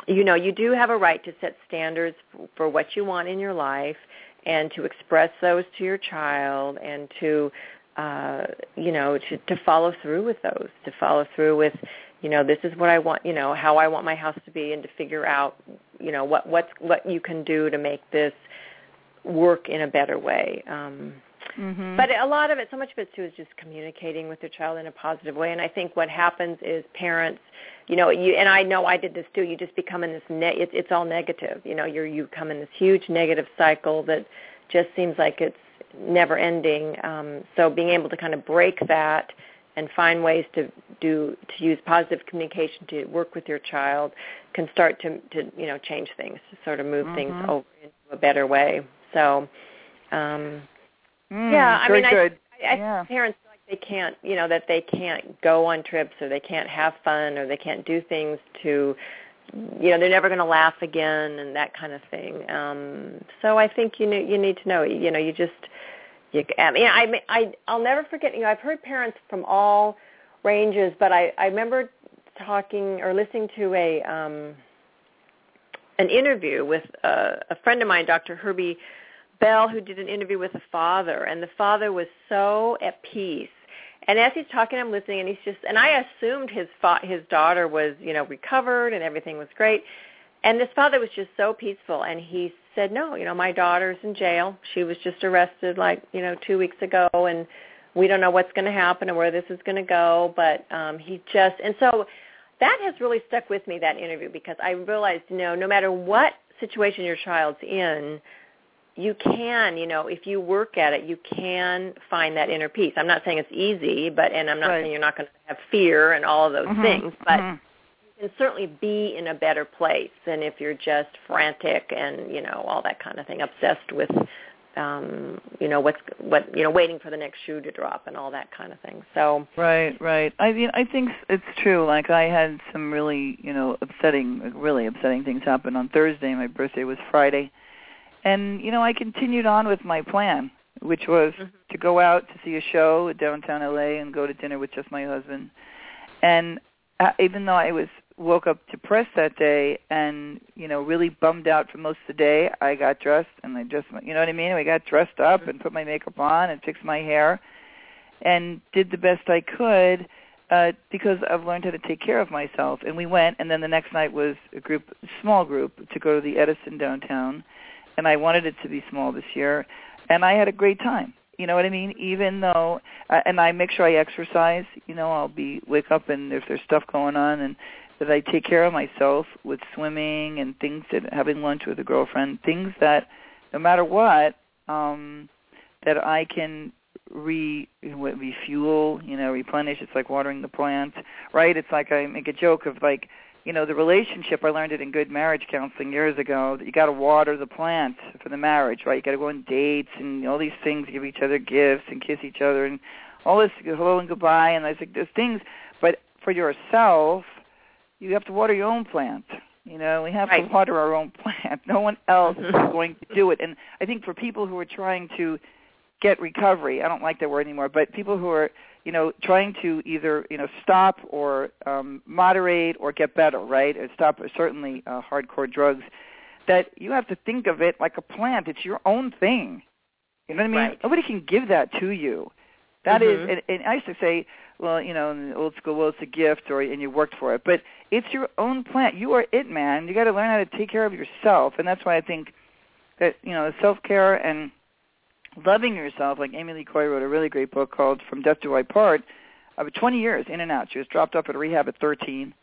you know you do have a right to set standards for what you want in your life and to express those to your child and to uh you know to to follow through with those to follow through with you know this is what I want you know how I want my house to be and to figure out you know what what's what you can do to make this work in a better way. Um
Mm-hmm.
but a lot of it so much of it too is just communicating with your child in a positive way. And i think what happens is parents you know you and i know i did this too. You just become in this ne- it's it's all negative. You know you're you come in this huge negative cycle that just seems like it's never ending. Um so being able to kind of break that and find ways to do to use positive communication to work with your child can start to to you know change things to sort of move things
Mhm.
over into a better way. So um
Mm,
yeah, I mean,
good.
I, I
Yeah.
parents feel like they can't, you know, that they can't go on trips or they can't have fun or they can't do things to, you know, they're never going to laugh again and that kind of thing. Um, so I think you know, you need to know, you know, you just, you, I mean, I, I, I'll never forget. You know, I've heard parents from all ranges, but I, I remember talking or listening to a, um, an interview with a, a friend of mine, Dr. Herbie Bell, who did an interview with the father, and the father was so at peace. And as he's talking, I'm listening, and he's just, and I assumed his fa- his daughter was, you know, recovered and everything was great. And this father was just so peaceful, and he said, no, you know, my daughter's in jail. She was just arrested like, you know, two weeks ago, and we don't know what's going to happen and where this is going to go. But um, he just, and so that has really stuck with me that interview because I realized, you know, no matter what situation your child's in, you can, you know, if you work at it, you can find that inner peace. I'm not saying it's easy, but and I'm not
Right.
saying you're not going to have fear and all of those
Mhm,
things, but
mhm.
you can certainly be in a better place than if you're just frantic and you know all that kind of thing, obsessed with, um, you know, what's what you know, waiting for the next shoe to drop and all that kind of thing. So
Right, right. I mean, I think it's true. Like I had some really, you know, upsetting, really upsetting things happen on Thursday. My birthday was Friday, and you know, I continued on with my plan, which was
Mhm.
to go out to see a show at downtown LA and go to dinner with just my husband. And uh, even though I was woke up depressed that day and you know really bummed out for most of the day, I got dressed and I just, you know what I mean. I got dressed up and put my makeup on and fixed my hair and did the best I could uh, because I've learned how to take care of myself. And we went, and then the next night was a group, small group, to go to the Edison downtown, and I wanted it to be small this year, and I had a great time. You know what I mean? Even though, uh, and I make sure I exercise. You know, I'll be wake up and if there's stuff going on, and that I take care of myself with swimming and things that having lunch with a girlfriend, things that no matter what, um, that I can re refuel, you know, replenish. It's like watering the plant, right? It's like I make a joke of like, you know, the relationship. I learned it in good marriage counseling years ago. That you got to water the plant for the marriage, right? You got to go on dates and all these things, give each other gifts and kiss each other and all this hello and goodbye and like there's things. But for yourself, you have to water your own plant. You know, we have
Right.
to water our own plant. No one else is
Mhm.
going to do it. And I think for people who are trying to get recovery, I don't like that word anymore, but people who are, you know, trying to either, you know, stop or um moderate or get better, right? Or stop certainly uh, hardcore drugs that you have to think of it like a plant. It's your own thing. You know what I mean?
Right.
Nobody can give that to you. That is,
Mhm.
and, and I used to say, well, you know, in the old school, well, it's a gift, or and you worked for it. But it's your own plant. You are it, man. You got to learn how to take care of yourself, and that's why I think that you know self care and loving yourself. Like Amy Lee Coy wrote a really great book called From Death Do I Part. Of 20 years in and out. She was dropped off at a rehab at 13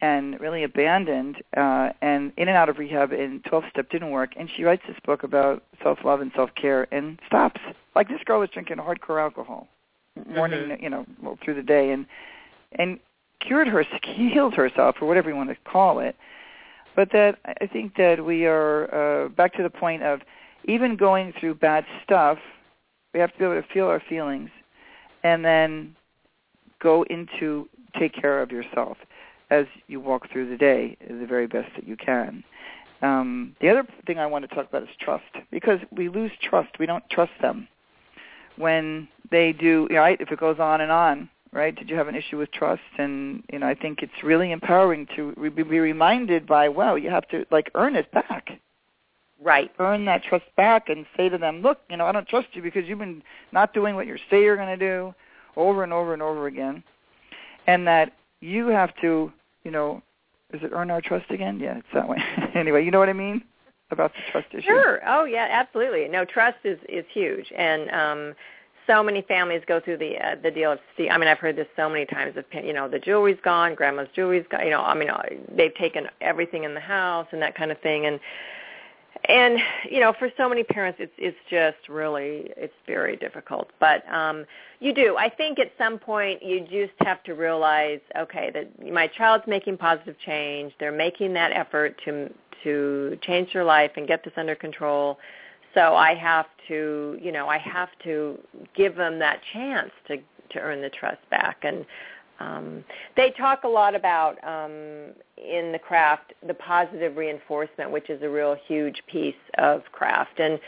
and really abandoned uh and in and out of rehab and 12 step didn't work and she writes this book about self love and self care and stops like this girl was drinking hardcore alcohol morning
Mhm.
you know well, through the day and and cured her healed herself or whatever you want to call it but that i think that we are uh back to the point of even going through bad stuff We have to be able to feel our feelings, and then go into take care of yourself as you walk through the day the very best that you can. Um, the other thing I want to talk about is trust because we lose trust. We don't trust them when they do. Right? If it goes on and on, right? Did you have an issue with trust? And you know, I think it's really empowering to re- be reminded by, wow, you have to like earn it back.
Right.
Earn that trust back and say to them, look, you know, I don't trust you because you've been not doing what you say you're going to do over and over and over again, and that you have to, you know, is it earn our trust again? Yeah, it's that way. anyway, you know what I mean about the trust issue.
Sure. Oh yeah, absolutely. No, trust is is huge, and um, so many families go through the uh, the deal of see. I mean, I've heard this so many times. Of you know, the jewelry's gone, grandma's jewelry's gone. You know, I mean, uh, they've taken everything in the house and that kind of thing, and and you know for so many parents it's it's just really it's very difficult. But um you do. I think at some point you just have to realize okay that my child's making positive change. They're making that effort to to change their life and get this under control. So i have to you know i have to give them that chance to to earn the trust back. And um, they talk a lot about um, in the CRAFT the positive reinforcement, which is a real huge piece of CRAFT. And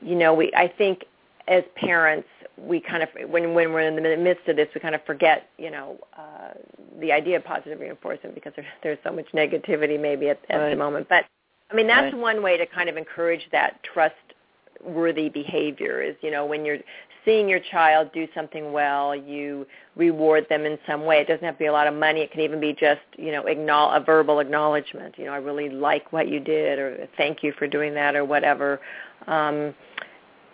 you know, we I think as parents we kind of when when we're in the midst of this we kind of forget you know uh, the idea of positive reinforcement because there, there's so much negativity maybe at, at
right.
the moment. But I mean that's
right.
one way to kind of encourage that trust worthy behavior is you know when you're seeing your child do something well, you reward them in some way. It doesn't have to be a lot of money. It can even be just, you know, acknowledge, a verbal acknowledgement. You know, I really like what you did, or thank you for doing that, or whatever. Um,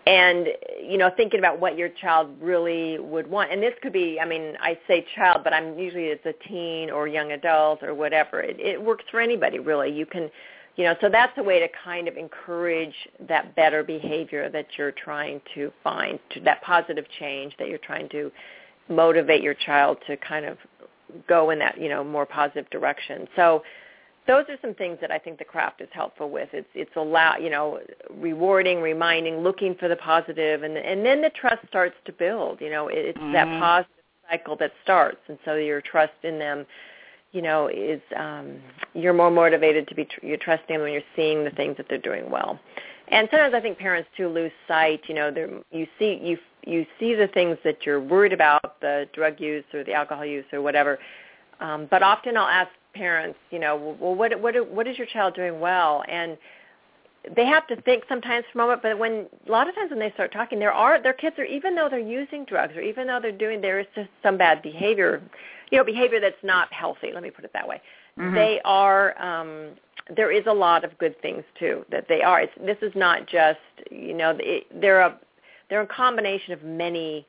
and you know, thinking about what your child really would want. And this could be, I mean, I say child, but I'm usually it's a teen or young adult or whatever. It, it works for anybody really. You can you know so that's a way to kind of encourage that better behavior that you're trying to find to that positive change that you're trying to motivate your child to kind of go in that you know more positive direction so those are some things that I think the CRAFT is helpful with. It's it's allow you know rewarding, reminding, looking for the positive, and and then the trust starts to build. You know, it's
mm-hmm.
that positive cycle that starts, and so your trust in them you know, is um, you're more motivated to be tr- you're trusting them when you're seeing the things that they're doing well. And sometimes I think parents too lose sight. You know, you see you you see the things that you're worried about, the drug use or the alcohol use or whatever. Um, but often I'll ask parents, you know, well, what what what is your child doing well? And they have to think sometimes for a moment, but when a lot of times when they start talking, there are their kids are even though they're using drugs or even though they're doing there is just some bad behavior you know behavior that's not healthy let me put it that way
mm-hmm.
they are um there is a lot of good things too that they are it's, this is not just you know it, they're a they're a combination of many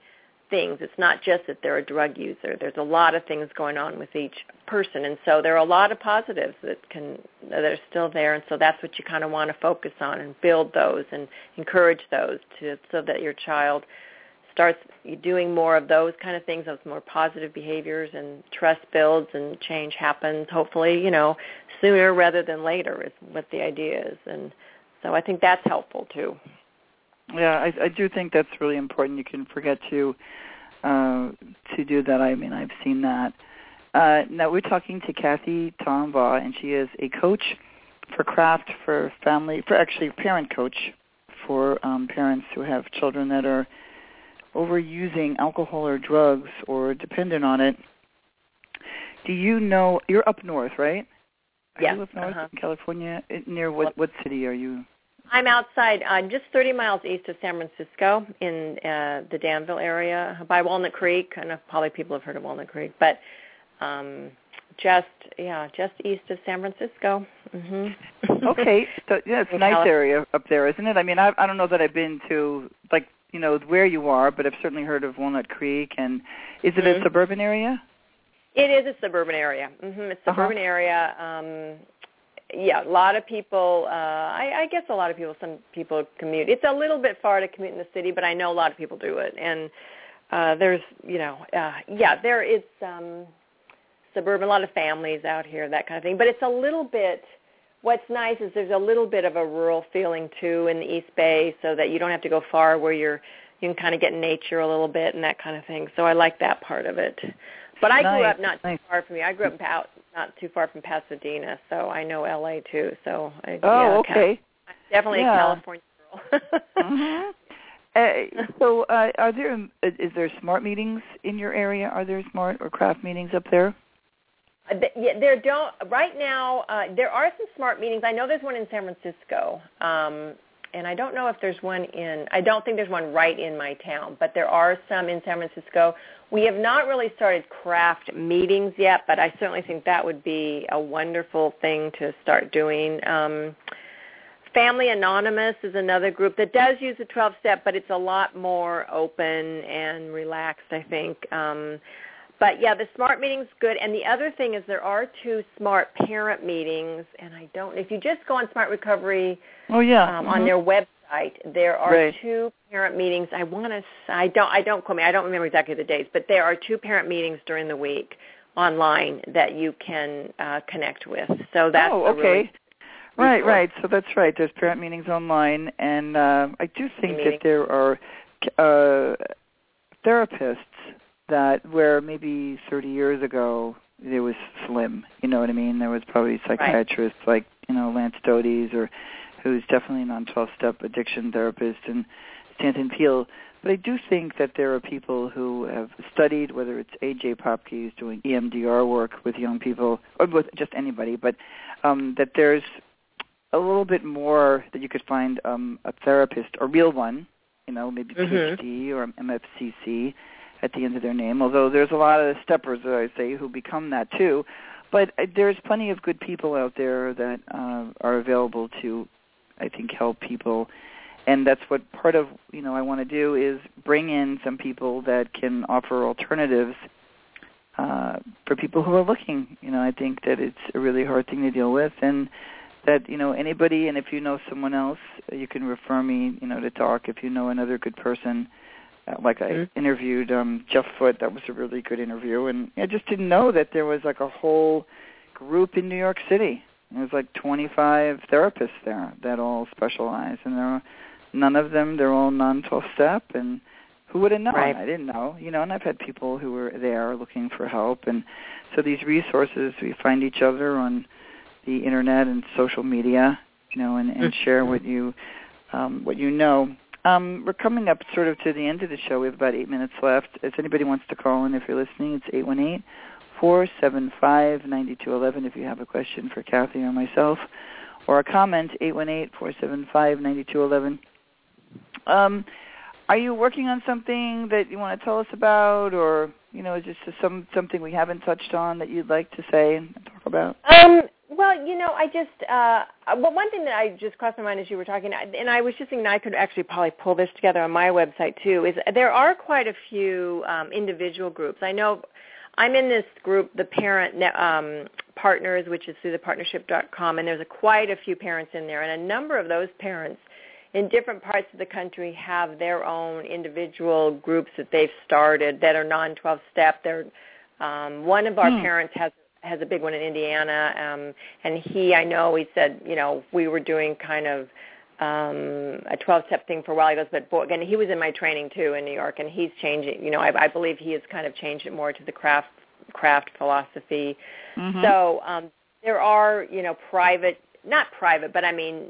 things it's not just that they're a drug user there's a lot of things going on with each person and so there are a lot of positives that can that are still there and so that's what you kind of want to focus on and build those and encourage those to so that your child starts doing more of those kind of things, those more positive behaviors, and trust builds and change happens. Hopefully, you know, sooner rather than later is what the idea is, and so I think that's helpful too.
Yeah, I, I do think that's really important. You can forget to uh, to do that. I mean, I've seen that. Uh, now we're talking to Cathy Taughinbaugh, and she is a coach for CRAFT for family, for actually parent coach for um, parents who have children that are overusing alcohol or drugs or dependent on it, do you know you're up north, right?
Yes.
you up north
uh-huh.
in California? Near what what city are you?
I'm outside, uh, just 30 miles east of San Francisco, in uh, the Danville area, by Walnut Creek. I know probably people have heard of Walnut Creek, but um, just yeah, just east of San Francisco. hmm
okay, so yeah, it's a nice area up there, isn't it? I mean, I I don't know that I've been to like you know where you are, but I've certainly heard of Walnut Creek. And is it
mm-hmm.
a suburban area?
It is a suburban area. hmm It's a
Uh-huh.
suburban area. Um, yeah, a lot of people. Uh, I, I guess a lot of people. Some people commute. It's a little bit far to commute in the city, but I know a lot of people do it. And uh, there's, you know, uh, yeah, there is um, suburban. A lot of families out here, that kind of thing. But it's a little bit what's nice is there's a little bit of a rural feeling too in the East Bay, so that you don't have to go far where you're you can kind of get nature a little bit and that kind of thing. So I like that part of it. But I
Nice,
grew up not
nice.
too far from me. I grew up out not too far from Pasadena, so I know LA too. So I,
Oh,
yeah,
okay.
I'm definitely
Yeah.
a California girl.
Mhm. Uh, so, uh, are there is there smart meetings in your area? Are there smart or CRAFT meetings up there?
Uh, yeah, there don't right now. Uh, there are some smart meetings. I know there's one in San Francisco, um, and I don't know if there's one in. I don't think there's one right in my town, but there are some in San Francisco. We have not really started CRAFT meetings yet, but I certainly think that would be a wonderful thing to start doing. Um, Family Anonymous is another group that does use the 12 step, but it's a lot more open and relaxed, I think. Um, but yeah, the smart meeting's good. And the other thing is there are two smart parent meetings, and I don't. If you just go on Smart Recovery
Oh yeah,
um, on
Mhm.
their website, there are
Right.
two parent meetings. I want to. I don't. I don't quote me. I don't remember exactly the dates, but there are two parent meetings during the week online that you can uh, connect with. So that's
oh, okay.
really
Right, right. So that's right. There's parent meetings online, and uh, I do think that there are uh, therapists that where maybe 30 years ago there was slim. You know what I mean? There was probably psychiatrists like you know Lance Dodes or who's definitely an on 12-step addiction therapist and Stanton Peele. But I do think that there are people who have studied, whether it's A.J. Popke who's doing EMDR work with young people, or with just anybody, but um, that there's a little bit more that you could find um, a therapist, a real one, you know, maybe
Mhm.
PhD or MFCC at the end of their name. Although there's a lot of steppers, as I say, who become that too. But uh, there's plenty of good people out there that uh, are available to, I think, help people. And that's what part of you know I want to do is bring in some people that can offer alternatives uh, for people who are looking. You know, I think that it's a really hard thing to deal with, and that you know anybody, and if you know someone else, you can refer me. You know, to talk if you know another good person. Uh, like I
Mhm.
interviewed um Jeff Foote, that was a really good interview, and I just didn't know that there was like a whole group in New York City. There was like 25 therapists there that all specialize, and there are none of them. They're all non-12 step, and who would have known?
Right.
I didn't know, you know. And I've had people who were there looking for help, and so these resources we find each other on the internet and social media, you know, and, and
Mhm.
share what you um, what you know. Um, we're coming up sort of to the end of the show. We have about eight minutes left. If anybody wants to call in, if you're listening, it's eight one eight four seven five ninety two eleven. If you have a question for Cathy or myself, or a comment, eight one eight four seven five ninety two eleven. Um, are you working on something that you want to tell us about, or you know, just some something we haven't touched on that you'd like to say and talk about?
Um, well, you know, I just uh well one thing that I just crossed my mind as you were talking and I was just thinking I could actually probably pull this together on my website too is there are quite a few um individual groups. I know I'm in this group the parent um partners which is through the partnership.com and there's a, quite a few parents in there and a number of those parents in different parts of the country have their own individual groups that they've started that are non-12 step. They're um, one of our
Hmm.
parents has has a big one in Indiana, um, and he I know he said you know we were doing kind of um a 12 step thing for a while he goes but boy, again he was in my training too in New York and he's changing you know I, I believe he has kind of changed it more to the CRAFT CRAFT philosophy
Mhm.
so um, there are, you know, private, not private, but I mean,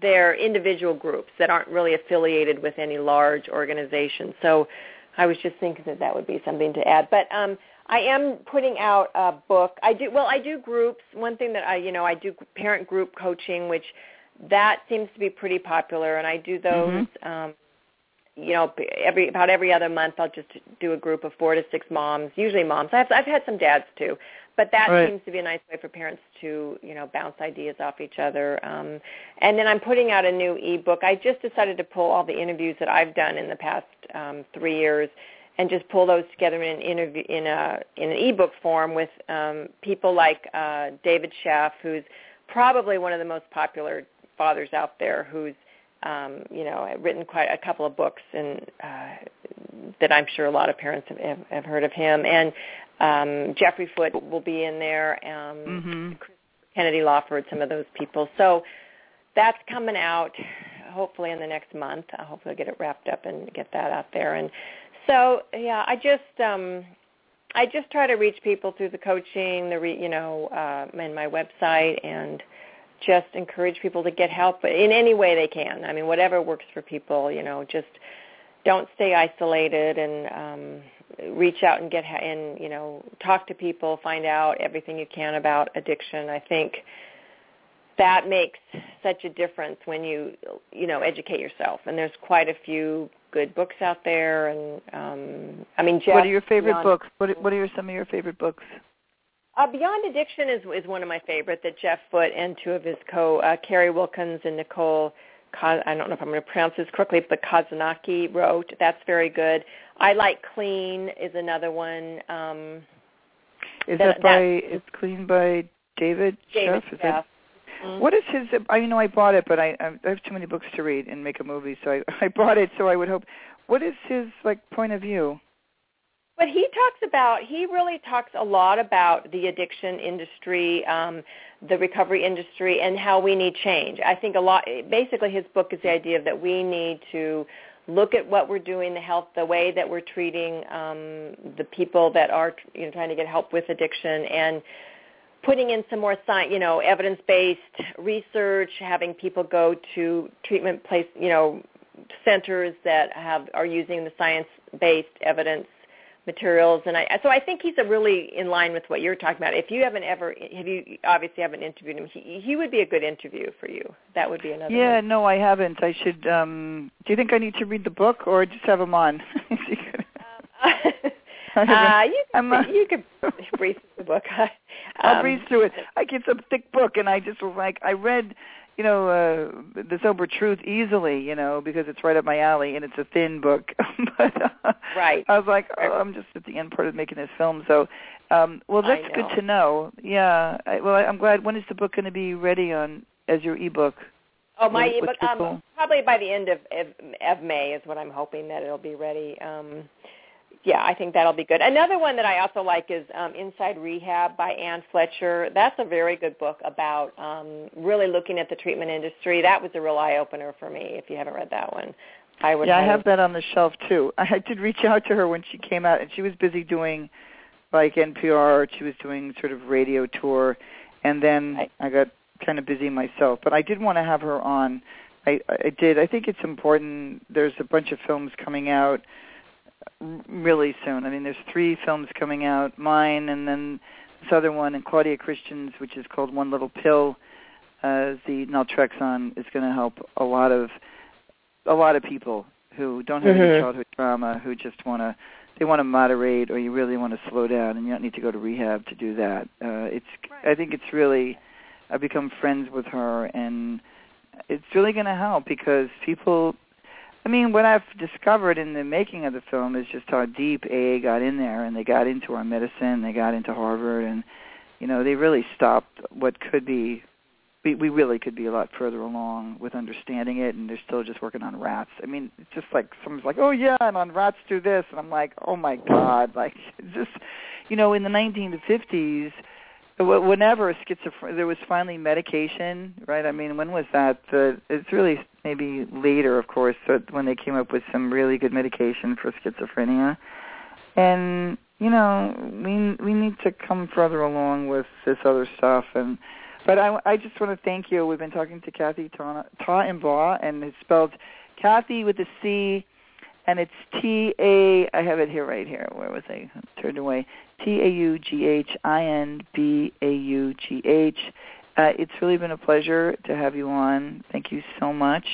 they're individual groups that aren't really affiliated with any large organization. So I was just thinking that that would be something to add. But um, I am putting out a book. I do well. I do groups. One thing that I, you know, I do parent group coaching, which that seems to be pretty popular, and I do those. Um, you know, every about every other month, I'll just do a group of four to six moms, usually moms. I've I've had some dads too, but that
Right.
seems to be a nice way for parents to you know bounce ideas off each other. Um, and then I'm putting out a new ebook. I just decided to pull all the interviews that I've done in the past um, three years and just pull those together in an interview in a in an ebook form with um, people like uh, David Sheff, who's probably one of the most popular fathers out there, who's um, you know written quite a couple of books and uh, that I'm sure a lot of parents have, have, have heard of him. And um, Jeffrey Foote will be in there. Um,
Mhm.
Kennedy Lawford, some of those people. So that's coming out. hopefully in the next month. Hopefully I'll get it wrapped up and get that out there. And so yeah, I just um I just try to reach people through the coaching, the re, you know, uh, and my website, and just encourage people to get help in any way they can. I mean, whatever works for people. You know, just don't stay isolated and um, reach out and get and you know talk to people, find out everything you can about addiction. I think that makes such a difference when you you know educate yourself. And there's quite a few good books out there. And um, I mean, Jeff,
what are your favorite
Beyond,
books? What What are some of your favorite books?
Uh, Beyond Addiction is is one of my favorite that Jeff Foote and two of his co uh, Carrie Wilkins and Nicole. I don't know if I'm going to pronounce this correctly, but Kazanaki wrote. That's very good. I like Clean is another one. Um,
is
that,
that by? It's Clean by David,
David
Sheff? Is That, what is his? I know I bought it, but I I have too many books to read and make a movie, so I I bought it. So I would hope. What is his like point of view?
But he talks about he really talks a lot about the addiction industry, um, the recovery industry, and how we need change. I think a lot. Basically, his book is the idea that we need to look at what we're doing, the health, the way that we're treating um, the people that are you know trying to get help with addiction, and putting in some more science, you know, evidence-based research, having people go to treatment place, you know, centers that have are using the science-based evidence materials and I so I think he's a really in line with what you're talking about. If you haven't ever have you obviously haven't interviewed him, he he would be a good interview for you. That would be another
Yeah,
one.
no, I haven't. I should um do you think I need to read the book or just have him on?
uh, you
I'm,
could, you could breeze through the book.
I'll
Um,
breeze through it. I get some thick book, and I just was like, I read, you know, uh, the Sober Truth easily, you know, because it's right up my alley, and it's a thin book. but uh,
Right.
I was like, oh, I'm just at the end part of making this film, so. Um, well, that's good to know. Yeah. I, well, I, I'm glad. When is the book going to be ready on as your ebook?
Oh, my ebook. Um, probably by the end of, of of May is what I'm hoping that it'll be ready. Um, yeah, I think that'll be good. Another one that I also like is um, Inside Rehab by Anne Fletcher. That's a very good book about um, really looking at the treatment industry. That was a real eye opener for me. If you haven't read that one, I would.
Yeah, I have that on the shelf too. I did reach out to her when she came out, and she was busy doing like NPR. She was doing sort of radio tour, and then
Right.
I got kind of busy myself. But I did want to have her on. I, I did. I think it's important. There's a bunch of films coming out really soon. I mean, there's three films coming out. Mine, and then this other one, and Claudia Christian's, which is called One Little Pill. Uh, the naltrexone is going to help a lot of a lot of people who don't have any
Mhm.
childhood trauma, who just want to they want to moderate, or you really want to slow down, and you don't need to go to rehab to do that. Uh, it's I think it's really I've become friends with her, and it's really going to help because people. I mean, what I've discovered in the making of the film is just how deep AA got in there, and they got into our medicine, they got into Harvard, and you know they really stopped what could be we, we really could be a lot further along with understanding it, and they're still just working on rats. I mean, it's just like someone's like, "Oh yeah, and on rats do this," and I'm like, "Oh my god!" Like, just you know, in the 1950s, wh- whenever schizophrenia, there was finally medication, right? I mean, when was that? The, it's really maybe later, of course, when they came up with some really good medication for schizophrenia, and you know, we we need to come further along with this other stuff and but I, I just want to thank you. We've been talking to Cathy Ta, Taughinbaugh, and it's spelled Cathy with a C, and it's T A. I have it here, right here. Where was I? Turned away. T A U G H I N B A U G H. Uh, it's really been a pleasure to have you on. Thank you so much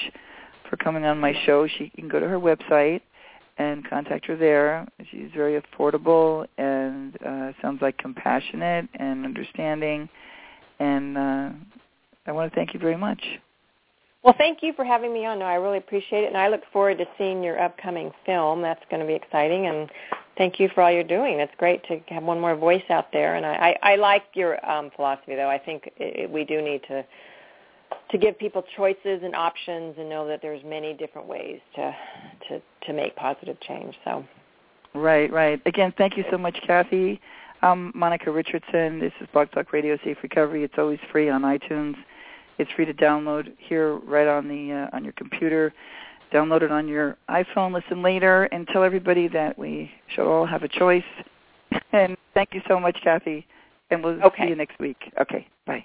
for coming on my show. She can go to her website and contact her there. She's very affordable and uh, sounds like compassionate and understanding and uh, I want to thank you very much.
Well, thank you for having me on. No, I really appreciate it, and I look forward to seeing your upcoming film. That's going to be exciting, and thank you for all you're doing. It's great to have one more voice out there, and I, I, I like your um, philosophy, though. I think it, we do need to to give people choices and options, and know that there's many different ways to to to make positive change. So,
right, right. Again, thank you so much, Cathy. I'm Monica Richardson. This is Blog Talk Radio Safe Recovery. It's always free on iTunes. It's free to download here right on the uh, on your computer. Download it on your iPhone. Listen later, and tell everybody that we should all have a choice. And thank you so much, Cathy. And we'll
Okay.
see you next week. Okay. Bye.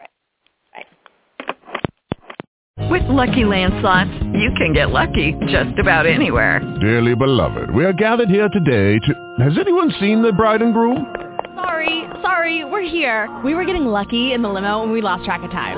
With Lucky Land slots, you can get lucky just about anywhere.
Dearly beloved, we are gathered here today to... Has anyone seen the bride and groom?
Sorry, sorry, we're here. We were getting lucky in the limo and we lost track of time.